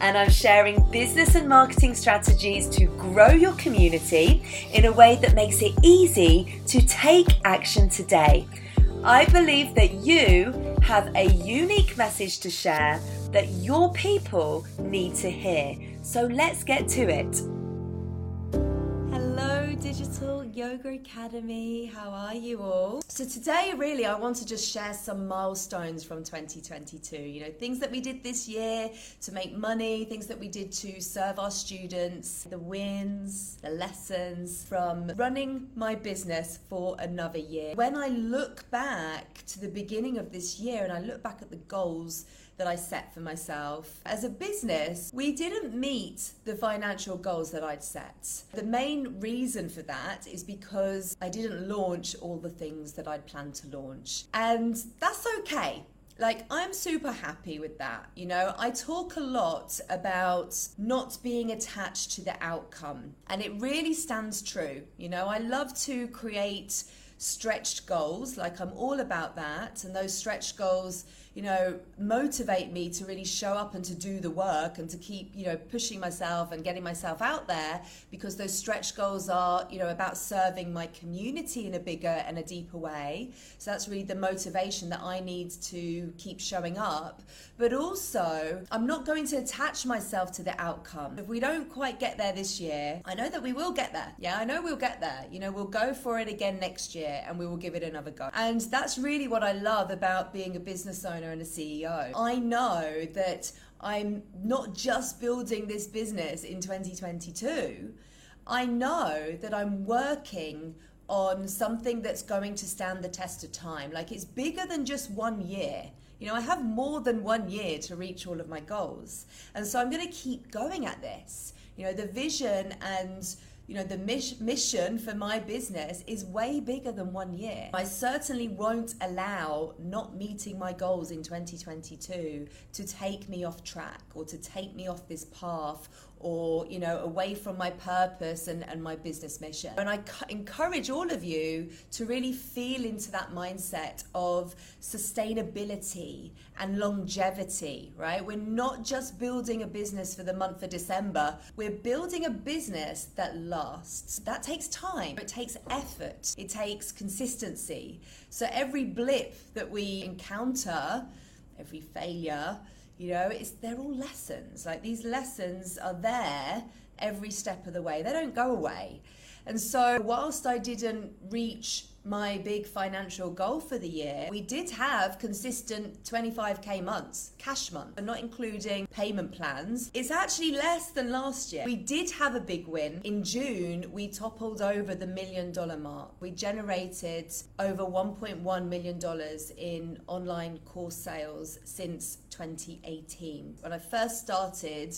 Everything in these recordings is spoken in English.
and I'm sharing business and marketing strategies to grow your community in a way that makes it easy to take action today. I believe that you have a unique message to share that your people need to hear. So let's get to it. Digital Yoga Academy. How are you all? So, today, really, I want to just share some milestones from 2022. You know, things that we did this year to make money, things that we did to serve our students, the wins, the lessons from running my business for another year. When I look back to the beginning of this year and I look back at the goals that I set for myself. As a business, we didn't meet the financial goals that I'd set. The main reason for that is because I didn't launch all the things that I'd planned to launch. And that's okay like i'm super happy with that you know i talk a lot about not being attached to the outcome and it really stands true you know i love to create stretched goals like i'm all about that and those stretched goals you know, motivate me to really show up and to do the work and to keep, you know, pushing myself and getting myself out there because those stretch goals are, you know, about serving my community in a bigger and a deeper way. So that's really the motivation that I need to keep showing up. But also, I'm not going to attach myself to the outcome. If we don't quite get there this year, I know that we will get there. Yeah, I know we'll get there. You know, we'll go for it again next year and we will give it another go. And that's really what I love about being a business owner owner and a CEO. I know that I'm not just building this business in 2022. I know that I'm working on something that's going to stand the test of time. Like it's bigger than just one year. You know, I have more than one year to reach all of my goals. And so I'm going to keep going at this. You know, the vision and you know the mission for my business is way bigger than one year. I certainly won't allow not meeting my goals in 2022 to take me off track or to take me off this path or you know away from my purpose and, and my business mission. And i encourage all of you to really feel into that mindset of sustainability and longevity right? We're not just building a business for the month of december. We're building a business that lasts. That takes time. It takes effort. It takes consistency. So every blip that we encounter every failure you know, it's they're all lessons. Like these lessons are there every step of the way. They don't go away. And so, whilst I didn't reach my big financial goal for the year, we did have consistent 25k months, cash month, but not including payment plans. It's actually less than last year. We did have a big win. In June, we toppled over the million dollar mark. We generated over $1.1 million in online course sales since 2018. When I first started,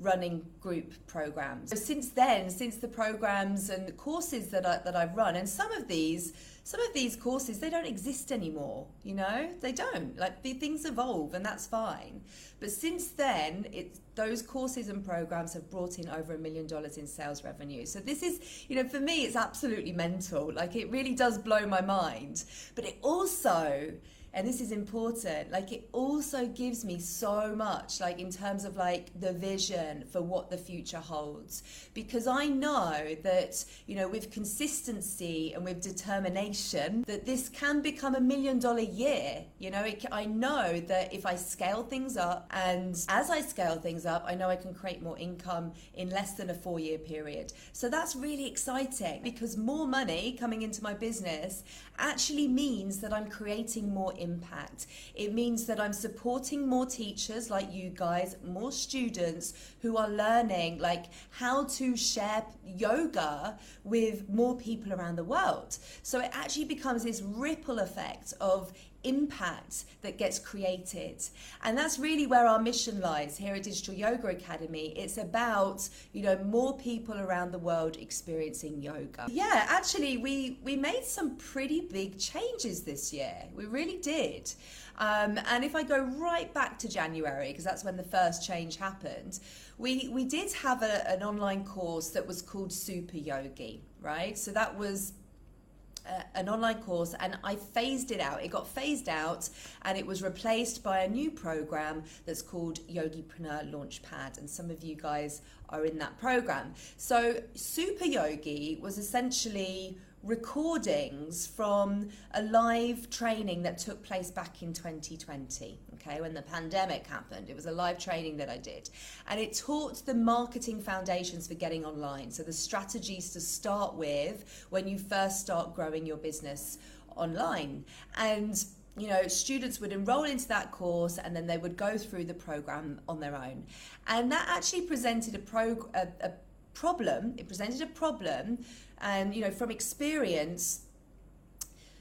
running group programs. So since then, since the programs and the courses that I, that I've run, and some of these, some of these courses they don't exist anymore. You know, they don't. Like the, things evolve, and that's fine. But since then, it's those courses and programs have brought in over a million dollars in sales revenue. So this is, you know, for me, it's absolutely mental. Like it really does blow my mind. But it also and this is important. Like it also gives me so much like in terms of like the vision for what the future holds. Because i know that you know with consistency and with determination that this can become a million dollar year you know? It, i know that if i scale things up and as i scale things up i know i can create more income in less than a four year period. So that's really exciting because more money coming into my business actually means that i'm creating more impact. It means that I'm supporting more teachers like you guys, more students who are learning like how to share yoga with more people around the world. So it actually becomes this ripple effect of impact that gets created. And that's really where our mission lies here at Digital Yoga Academy. It's about, you know, more people around the world experiencing yoga. Yeah, actually we we made some pretty big changes this year. We really did. Um, and if I go right back to January, because that's when the first change happened, we, we did have a, an online course that was called Super Yogi, right? So that was an online course and I phased it out. It got phased out and it was replaced by a new program that's called Yogipreneur Launchpad. And some of you guys are in that program. So, Super Yogi was essentially recordings from a live training that took place back in 2020 okay when the pandemic happened. It was a live training that i did. And it taught the marketing foundations for getting online. So the strategies to start with when you first start growing your business online. And you know, students would enroll into that course and then they would go through the program on their own. And that actually presented a, prog- a, a problem, it presented a problem and, you know, from experience,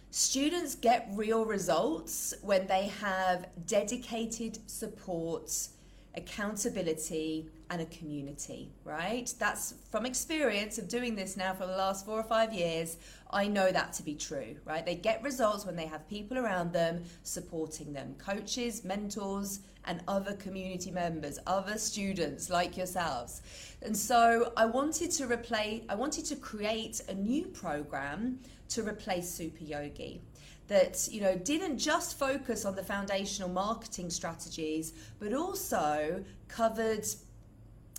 students get real results when they have dedicated support, accountability, and a community, right? That's from experience of doing this now for the last four or five years. I know that to be true, right? They get results when they have people around them supporting them coaches, mentors, and other community members, other students like yourselves. And so I wanted to replace, I wanted to create a new program to replace Super Yogi that you know didn't just focus on the foundational marketing strategies but also covered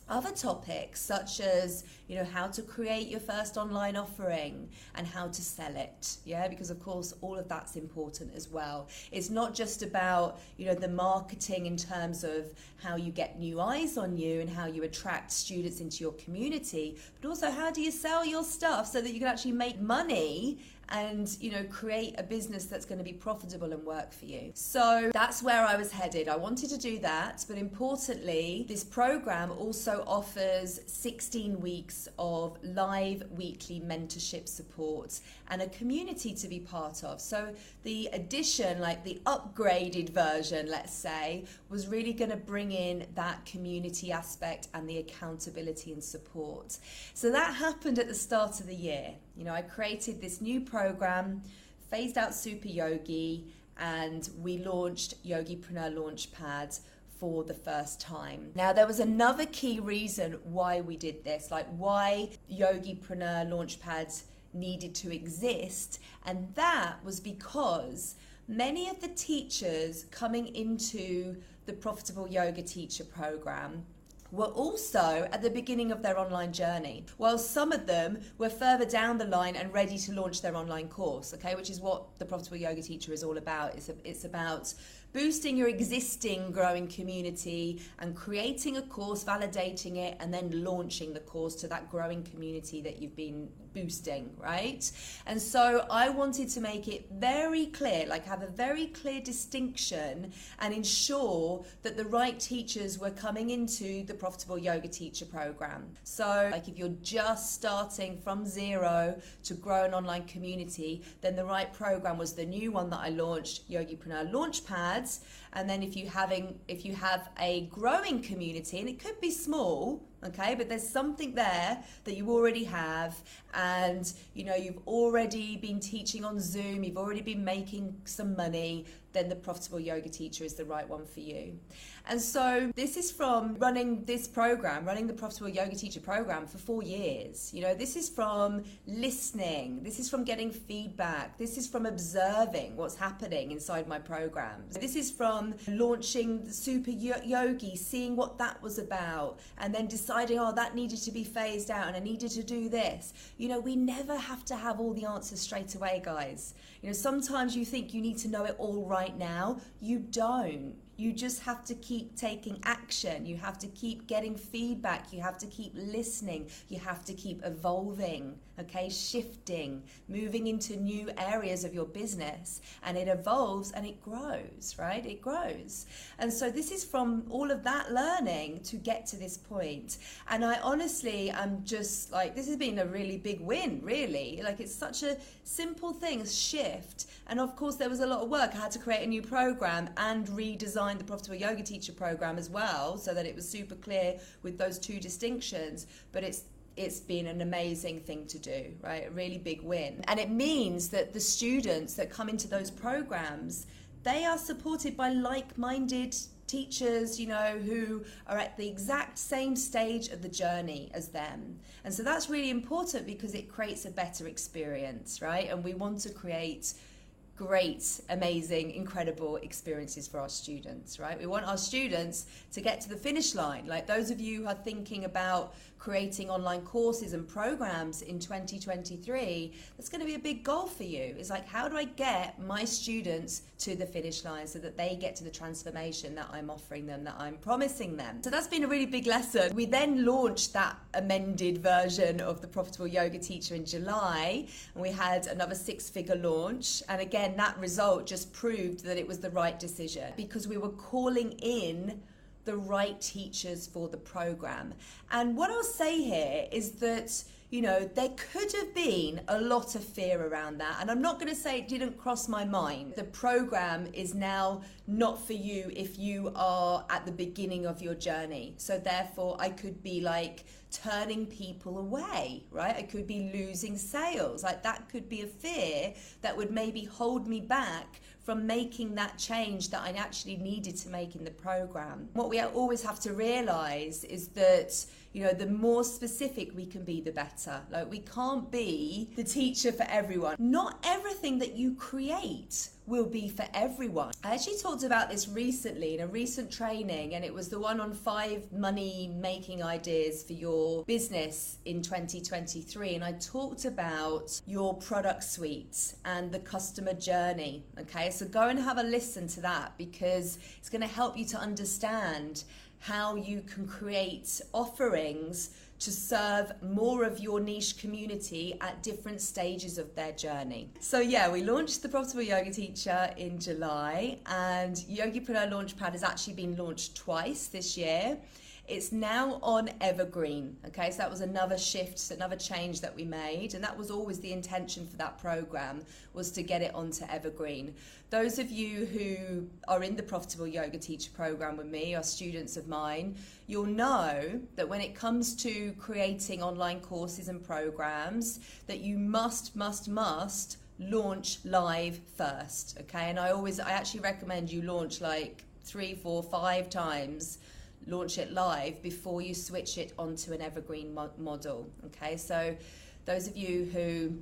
other topics such as you know how to create your first online offering and how to sell it yeah? Because of course all of that's important as well. It's not just about you know the marketing in terms of how you get new eyes on you and how you attract students into your community but also how do you sell your stuff so that you can actually make money and you know create a business that's going to be profitable and work for you. So that's where i was headed. I wanted to do that but importantly this program also offers 16 weeks of live weekly mentorship support and a community to be part of. So the addition like the upgraded version let's say was really going to bring in that community aspect and the accountability and support. So that happened at the start of the year you know, I created this new program, phased out Super Yogi, and we launched Yogipreneur Launchpad for the first time. Now, there was another key reason why we did this, like why Yogipreneur Launchpad needed to exist, and that was because many of the teachers coming into the Profitable Yoga Teacher program were also at the beginning of their online journey, while some of them were further down the line and ready to launch their online course, okay, which is what the Profitable Yoga Teacher is all about. It's, a, it's about boosting your existing growing community and creating a course, validating it, and then launching the course to that growing community that you've been boosting, right? And so I wanted to make it very clear, like have a very clear distinction and ensure that the right teachers were coming into the Profitable Yoga Teacher program. So, like if you're just starting from zero to grow an online community, then the right program was the new one that I launched, Yogipreneur Launchpad ads. And then if you having if you have a growing community and it could be small okay but there's something there that you already have. And you know you've already been teaching on zoom you've already been making some money then the profitable yoga teacher is the right one for you and so this is from running this program running the profitable yoga teacher program for four years you know this is from listening this is from getting feedback this is from observing what's happening inside my programs this is from launching super yogi seeing what that was about and then deciding deciding, oh, that needed to be phased out and I needed to do this. You know, we never have to have all the answers straight away, guys. You know, sometimes you think you need to know it all right now. You don't. You just have to keep taking action. You have to keep getting feedback. You have to keep listening. You have to keep evolving, okay? Shifting, moving into new areas of your business. And it evolves and it grows, right? It grows. And so this is from all of that learning to get to this point. And I honestly I'm just like, this has been a really big win, really. Like, it's such a simple thing, shift. And of course, there was a lot of work. I had to create a new program and redesign the Profitable Yoga Teacher program as well so that it was super clear with those two distinctions. But it's it's been an amazing thing to do, right? A really big win. And it means that the students that come into those programs, they are supported by like-minded teachers, you know, who are at the exact same stage of the journey as them. And so that's really important because it creates a better experience, right? And we want to create great, amazing, incredible experiences for our students, right? We want our students to get to the finish line. Like those of you who are thinking about creating online courses and programs in 2023, that's going to be a big goal for you. It's like, how do I get my students to the finish line so that they get to the transformation that I'm offering them, that I'm promising them? So that's been a really big lesson. We then launched that amended version of the Profitable Yoga Teacher in July, and we had another six figure launch. And again, that result just proved that it was the right decision because we were calling in the right teachers for the program. And what I'll say here is that, you know, there could have been a lot of fear around that. And I'm not going to say it didn't cross my mind. The program is now not for you if you are at the beginning of your journey. So therefore, I could be like, turning people away, right? I could be losing sales. Like that could be a fear that would maybe hold me back from making that change that I actually needed to make in the program. What we always have to realize is that you know the more specific we can be the better like we can't be the teacher for everyone not everything that you create will be for everyone. I actually talked about this recently in a recent training, and it was the one on five money making ideas for your business in 2023. And I talked about your product suite and the customer journey. Okay, so go and have a listen to that because it's going to help you to understand how you can create offerings to serve more of your niche community at different stages of their journey. So, yeah, we launched the Profitable Yoga Teacher in July, and Yogipreneur Launchpad has actually been launched twice this year. It's now on Evergreen. Okay, so that was another shift, another change that we made, and that was always the intention for that program was to get it onto Evergreen. Those of you who are in the Profitable Yoga Teacher program with me, are students of mine, you'll know that when it comes to creating online courses and programs, that you must, must, must launch live first. Okay, and I always, I actually recommend you launch like three, four, five times launch it live before you switch it onto an evergreen mo- model. Okay, so those of you who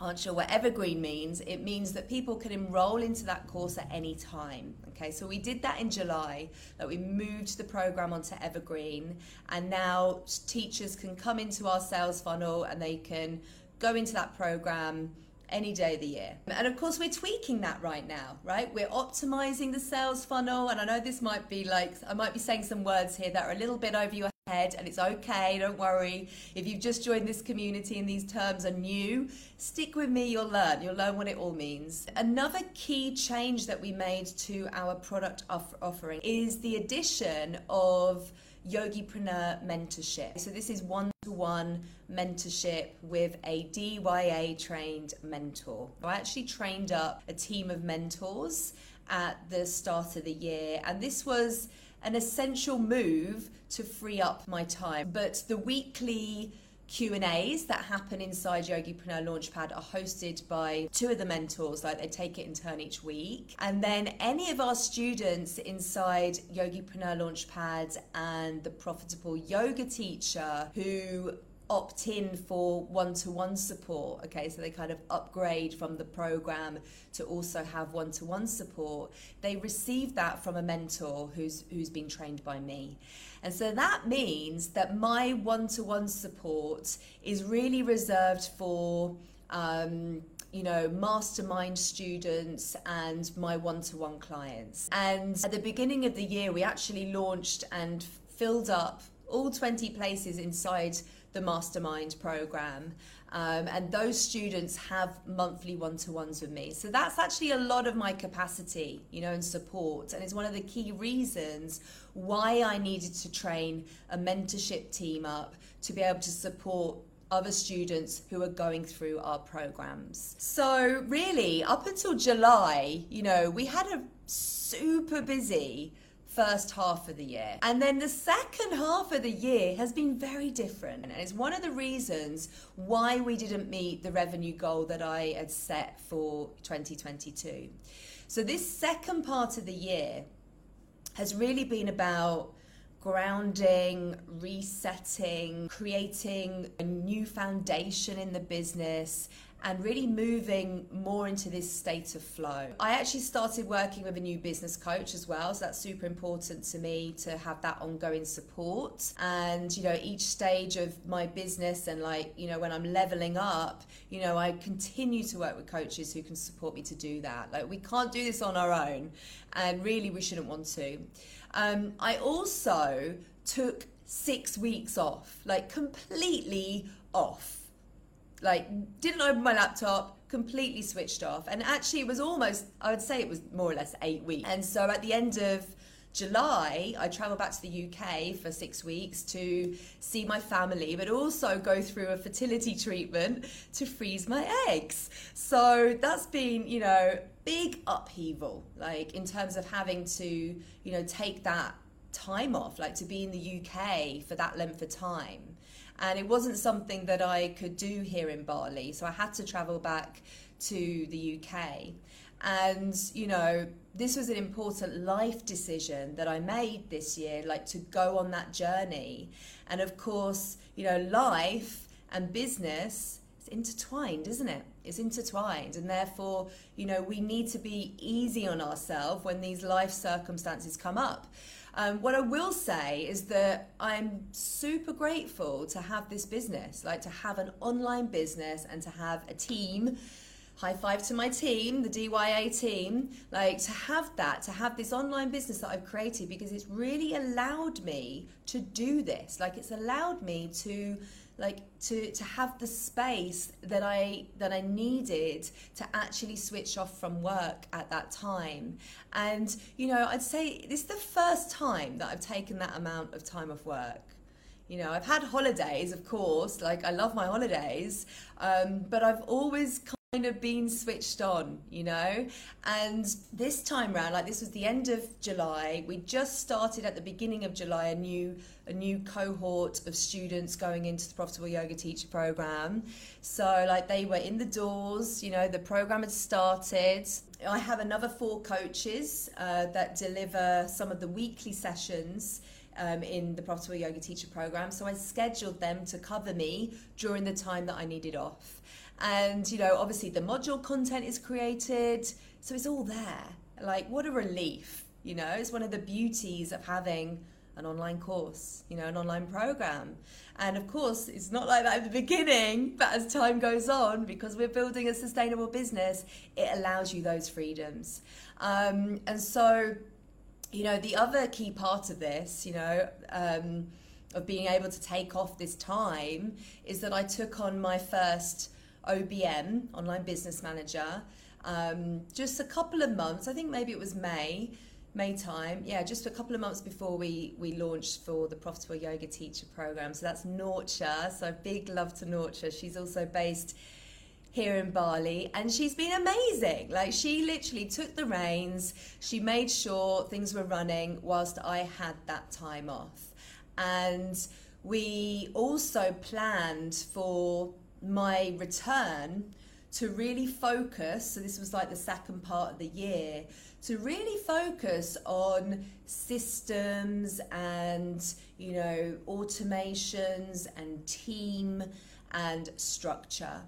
aren't sure what evergreen means, it means that people can enroll into that course at any time. Okay, so we did that in July, that we moved the program onto evergreen, and now teachers can come into our sales funnel and they can go into that program any day of the year. And of course, we're tweaking that right now, right? We're optimizing the sales funnel. And I know this might be like, I might be saying some words here that are a little bit over your head, and it's okay, don't worry. If you've just joined this community and these terms are new, stick with me, you'll learn. You'll learn what it all means. Another key change that we made to our product off- offering is the addition of Yogipreneur mentorship. So this is one to one mentorship with a DYA trained mentor. I actually trained up a team of mentors at the start of the year, and this was an essential move to free up my time. But the weekly Q&As that happen inside Yogipreneur Launchpad are hosted by two of the mentors, like they take it in turn each week. And then any of our students inside Yogipreneur Launchpad and the Profitable Yoga Teacher who opt in for one to one support. Okay, so they kind of upgrade from the program to also have one to one support. They receive that from a mentor who's who's been trained by me. And so that means that my one to one support is really reserved for um, you know, mastermind students and my one to one clients. And at the beginning of the year, we actually launched and filled up all 20 places inside the mastermind program. Um, and those students have monthly one-to-ones with me so that's actually a lot of my capacity you know and support and it's one of the key reasons why i needed to train a mentorship team up to be able to support other students who are going through our programs. So, really, up until July, you know, we had a super busy first half of the year. And then the second half of the year has been very different. And it's one of the reasons why we didn't meet the revenue goal that I had set for 2022. So, this second part of the year has really been about grounding, resetting, creating a new foundation in the business, and really moving more into this state of flow. I actually started working with a new business coach as well, so that's super important to me to have that ongoing support. And, you know, each stage of my business and like, you know, when I'm leveling up, you know, I continue to work with coaches who can support me to do that. Like, we can't do this on our own, and really, we shouldn't want to. Um, I also took six weeks off, like completely off. Like, didn't open my laptop, completely switched off. And actually, it was almost, I would say it was more or less eight weeks. And so at the end of July, I travelled back to the UK for six weeks to see my family, but also go through a fertility treatment to freeze my eggs. So that's been, you know, big upheaval, like in terms of having to, you know, take that time off, like to be in the UK for that length of time. And it wasn't something that I could do here in Bali. So I had to travel back to the UK. And, you know, this was an important life decision that I made this year, like to go on that journey. And of course, you know, life and business is intertwined, isn't it? It's intertwined. And therefore, you know, we need to be easy on ourselves when these life circumstances come up. Um, what I will say is that I'm super grateful to have this business, like to have an online business and to have a team high five to my team, the DYA team, like to have that, to have this online business that I've created because it's really allowed me to do this. Like it's allowed me to like to to have the space that I that I needed to actually switch off from work at that time. And you know, I'd say this is the first time that I've taken that amount of time off work. You know, I've had holidays, of course, like I love my holidays, um, but I've always kind of been switched on, you know. And this time round, like this was the end of July. We just started at the beginning of July a new a new cohort of students going into the profitable yoga teacher program. So like they were in the doors, you know, the program had started. I have another four coaches uh, that deliver some of the weekly sessions. Um, in the Profitable Yoga Teacher program. So I scheduled them to cover me during the time that I needed off. And, you know, obviously the module content is created. So it's all there. Like, what a relief. You know, it's one of the beauties of having an online course, you know, an online program. And of course, it's not like that at the beginning, but as time goes on, because we're building a sustainable business, it allows you those freedoms. Um, and so, you know, the other key part of this, you know, um, of being able to take off this time is that I took on my first OBM, Online Business Manager, um, just a couple of months, I think maybe it was May, May time, yeah, just a couple of months before we, we launched for the Profitable Yoga Teacher Program. So that's Norcha. So big love to Norcha. She's also based here in Bali and she's been amazing. Like she literally took the reins, she made sure things were running whilst I had that time off. And we also planned for my return to really focus so this was like the second part of the year to really focus on systems and you know automations and team and structure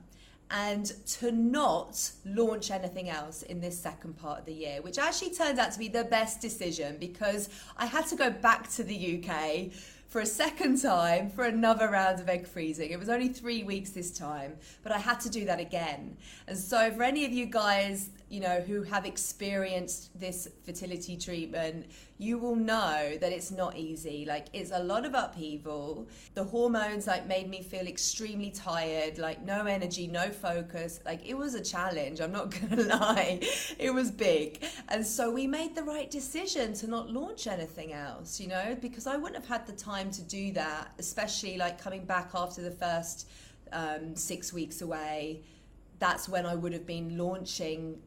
and to not launch anything else in this second part of the year, which actually turned out to be the best decision because I had to go back to the UK for a second time for another round of egg freezing. It was only three weeks this time, but I had to do that again. And so, for any of you guys, you know, who have experienced this fertility treatment, you will know that it's not easy. Like, it's a lot of upheaval. The hormones, like, made me feel extremely tired, like, no energy, no focus. Like, it was a challenge, I'm not gonna lie. It was big. And so, we made the right decision to not launch anything else, you know, because I wouldn't have had the time to do that, especially like coming back after the first um, six weeks away. That's when I would have been launching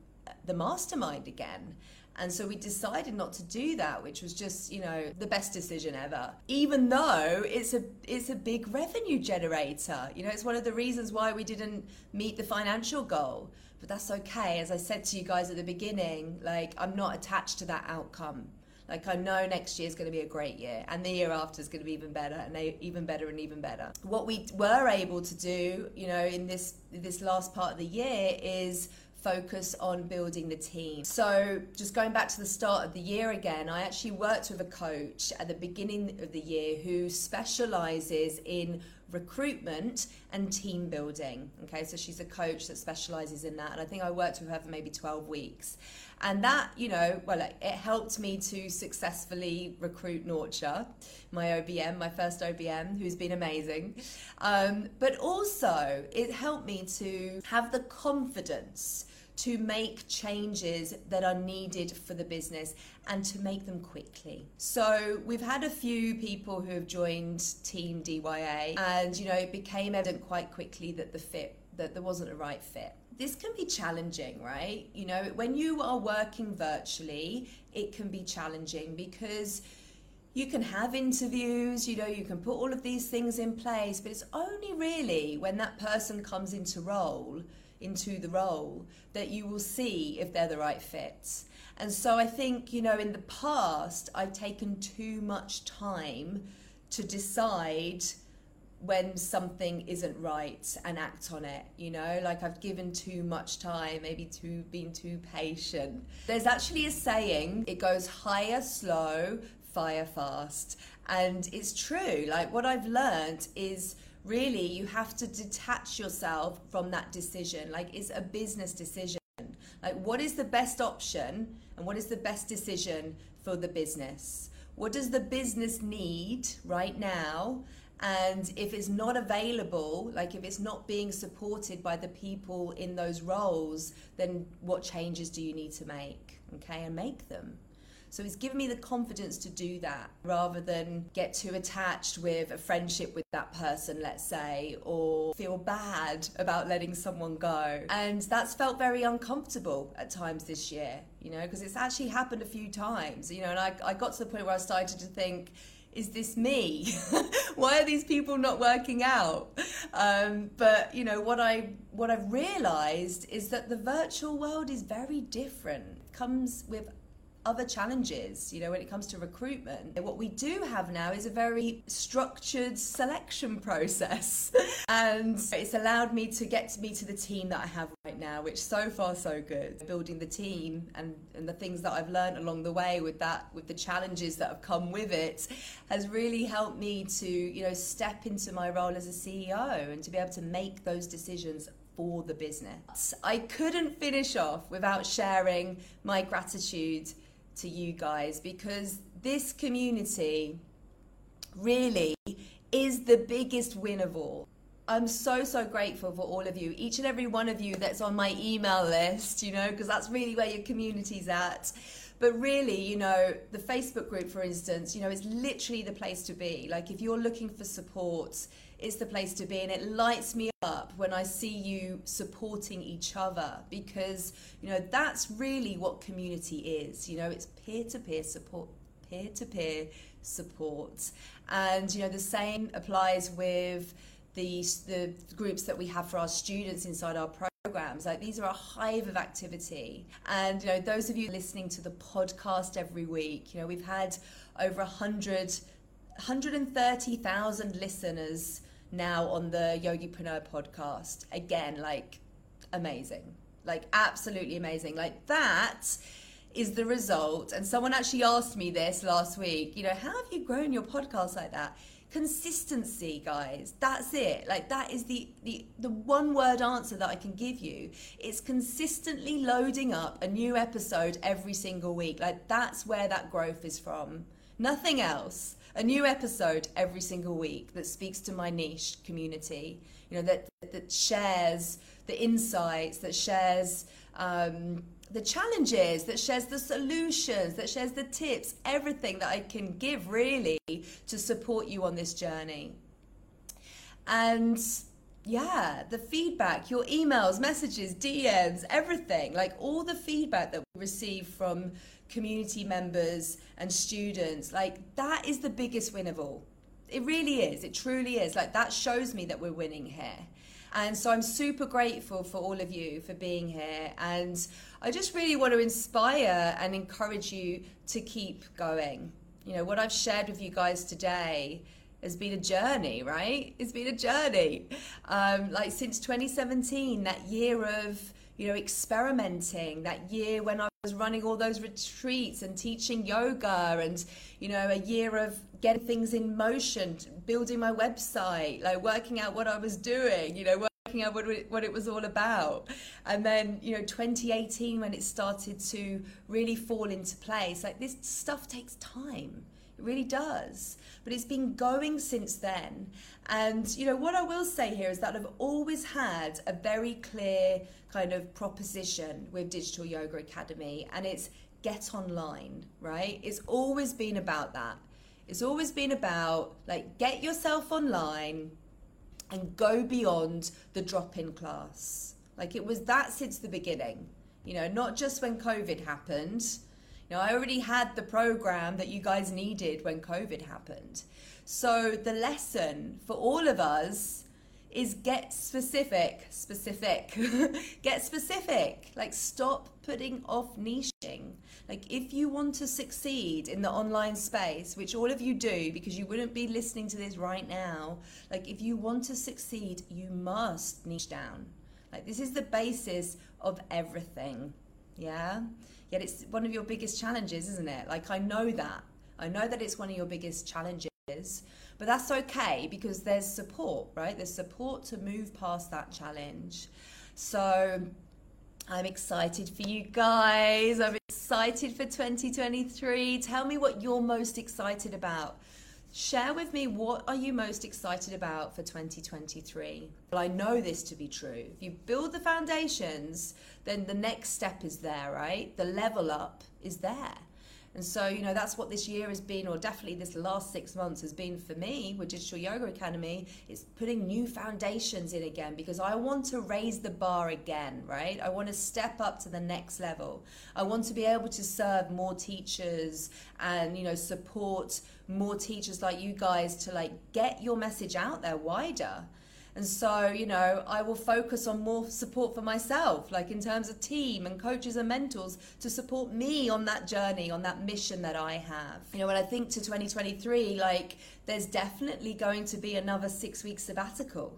the mastermind again. And so we decided not to do that, which was just, you know, the best decision ever. Even though it's a it's a big revenue generator. You know, it's one of the reasons why we didn't meet the financial goal. But that's okay. As I said to you guys at the beginning, like I'm not attached to that outcome. Like I know next year is going to be a great year, and the year after is going to be even better, and even better, and even better. What we were able to do, you know, in this this last part of the year is focus on building the team. So, just going back to the start of the year again, I actually worked with a coach at the beginning of the year who specializes in recruitment and team building. Okay, so she's a coach that specializes in that, and I think I worked with her for maybe 12 weeks. And that, you know, well, it, helped me to successfully recruit Norcha, my OBM, my first OBM, who's been amazing. Um, but also, it helped me to have the confidence to make changes that are needed for the business and to make them quickly. So we've had a few people who have joined Team DYA and you know it became evident quite quickly that the fit that there wasn't a right fit. This can be challenging, right? You know, when you are working virtually, it can be challenging because you can have interviews, you know, you can put all of these things in place, but it's only really when that person comes into role into the role that you will see if they're the right fit. And so I think, you know, in the past, I've taken too much time to decide when something isn't right and act on it you know? Like i've given too much time maybe too been too patient. There's actually a saying it goes hire slow fire fast. And it's true. Like what i've learned is really you have to detach yourself from that decision. Like it's a business decision. Like what is the best option and what is the best decision for the business? What does the business need right now? And if it's not available, like if it's not being supported by the people in those roles, then what changes do you need to make? Okay, and make them. So it's given me the confidence to do that rather than get too attached with a friendship with that person, let's say, or feel bad about letting someone go. And that's felt very uncomfortable at times this year, you know, because it's actually happened a few times, you know, and I, I got to the point where I started to think, is this me? Why are these people not working out? Um, but you know what I what I've realised is that the virtual world is very different. It comes with other challenges, you know, when it comes to recruitment. What we do have now is a very structured selection process. and it's allowed me to get to me to the team that I have right now, which so far so good. Building the team and, and the things that I've learned along the way with that, with the challenges that have come with it, has really helped me to, you know, step into my role as a CEO and to be able to make those decisions for the business. I couldn't finish off without sharing my gratitude to you guys because this community really is the biggest win of all. I'm so, so grateful for all of you, each and every one of you that's on my email list, you know, because that's really where your community's at. But really, you know, the Facebook group, for instance, you know, is literally the place to be. Like, if you're looking for support, it's the place to be. And it lights me up when I see you supporting each other because, you know, that's really what community is. You know, it's peer to peer support, peer to peer support. And, you know, the same applies with the, the groups that we have for our students inside our programs like these are a hive of activity and you know those of you listening to the podcast every week you know we've had over 100 130,000 listeners now on the Yogipreneur podcast. Again, like amazing. Like absolutely amazing. Like that is the result. And someone actually asked me this last week, you know, how have you grown your podcast like that? consistency guys that's it like that is the the the one word answer that i can give you it's consistently loading up a new episode every single week like that's where that growth is from nothing else a new episode every single week that speaks to my niche community you know that that shares the insights that shares um, the challenges, that shares the solutions, that shares the tips, everything that I can give really to support you on this journey. And yeah, the feedback, your emails, messages, DMs, everything, like all the feedback that we receive from community members and students, like that is the biggest win of all. It really is. It truly is. Like that shows me that we're winning here. And so I'm super grateful for all of you for being here. And I just really want to inspire and encourage you to keep going. You know, what I've shared with you guys today has been a journey, right? It's been a journey. Um, like since 2017, that year of, you know, experimenting, that year when I running all those retreats and teaching yoga and, you know, a year of getting things in motion, building my website, like working out what I was doing, you know, working out what it, what it was all about. And then, you know, 2018 when it started to really fall into place, like this stuff takes time. It really does. But it's been going since then. And, you know, what I will say here is that I've always had a very clear kind of proposition with Digital Yoga Academy, and it's get online, right? It's always been about that. It's always been about like get yourself online and go beyond the drop in class. Like it was that since the beginning, you know, not just when COVID happened. Know, I already had the program that you guys needed when COVID happened. So the lesson for all of us is get specific, specific, get specific. Like stop putting off niching. Like if you want to succeed in the online space, which all of you do because you wouldn't be listening to this right now, like if you want to succeed, you must niche down. Like this is the basis of everything. Yeah? Yet it's one of your biggest challenges, isn't it? Like I know that. I know that it's one of your biggest challenges but that's okay because there's support, right? There's support to move past that challenge. So I'm excited for you guys. I'm excited for 2023. Tell me what you're most excited about. Share with me what are you most excited about for 2023? Well, I know this to be true. If you build the foundations, then the next step is there, right? The level up is there. And so, you know, that's what this year has been, or definitely this last six months has been for me with Digital Yoga Academy. It's putting new foundations in again because I want to raise the bar again, right? I want to step up to the next level. I want to be able to serve more teachers and, you know, support more teachers like you guys to like get your message out there wider. And so, you know, I will focus on more support for myself, like in terms of team and coaches and mentors to support me on that journey, on that mission that I have. You know, when I think to 2023, like there's definitely going to be another six week sabbatical.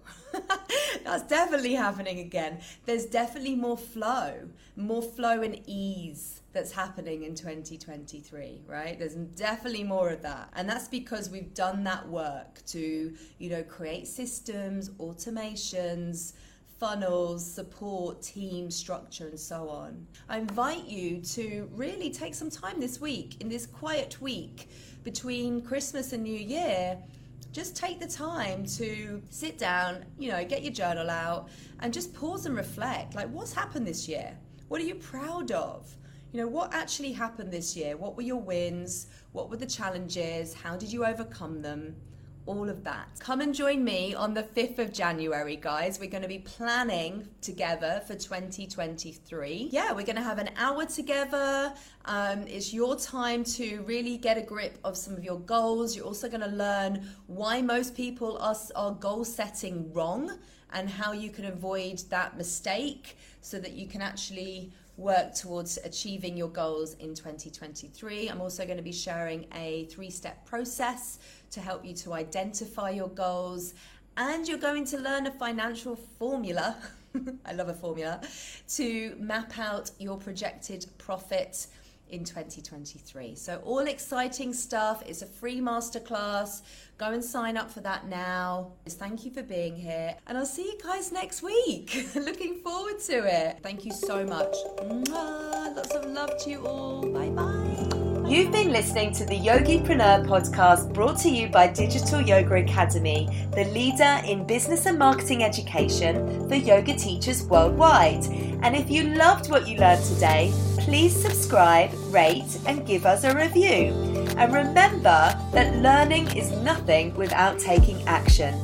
That's definitely happening again. There's definitely more flow, more flow and ease that's happening in 2023, right? There's definitely more of that. And that's because we've done that work to, you know, create systems, automations, funnels, support, team structure, and so on. I invite you to really take some time this week, in this quiet week between Christmas and New Year. Just take the time to sit down, you know, get your journal out and just pause and reflect. Like, what's happened this year? What are you proud of? You know, what actually happened this year? What were your wins? What were the challenges? How did you overcome them? All of that. Come and join me on the 5th of January, guys. We're going to be planning together for 2023. Yeah, we're going to have an hour together. Um, it's your time to really get a grip of some of your goals. You're also going to learn why most people are, are goal setting wrong and how you can avoid that mistake so that you can actually work towards achieving your goals in 2023. I'm also going to be sharing a three step process to help you to identify your goals. And you're going to learn a financial formula. I love a formula to map out your projected profit in 2023. So, all exciting stuff. It's a free masterclass. Go and sign up for that now. Thank you for being here. And I'll see you guys next week. Looking forward to it. Thank you so much. Lots of love to you all. Bye bye. You've been listening to the Yogipreneur podcast brought to you by Digital Yoga Academy, the leader in business and marketing education for yoga teachers worldwide. And if you loved what you learned today, please subscribe, rate, and give us a review. And remember that learning is nothing without taking action.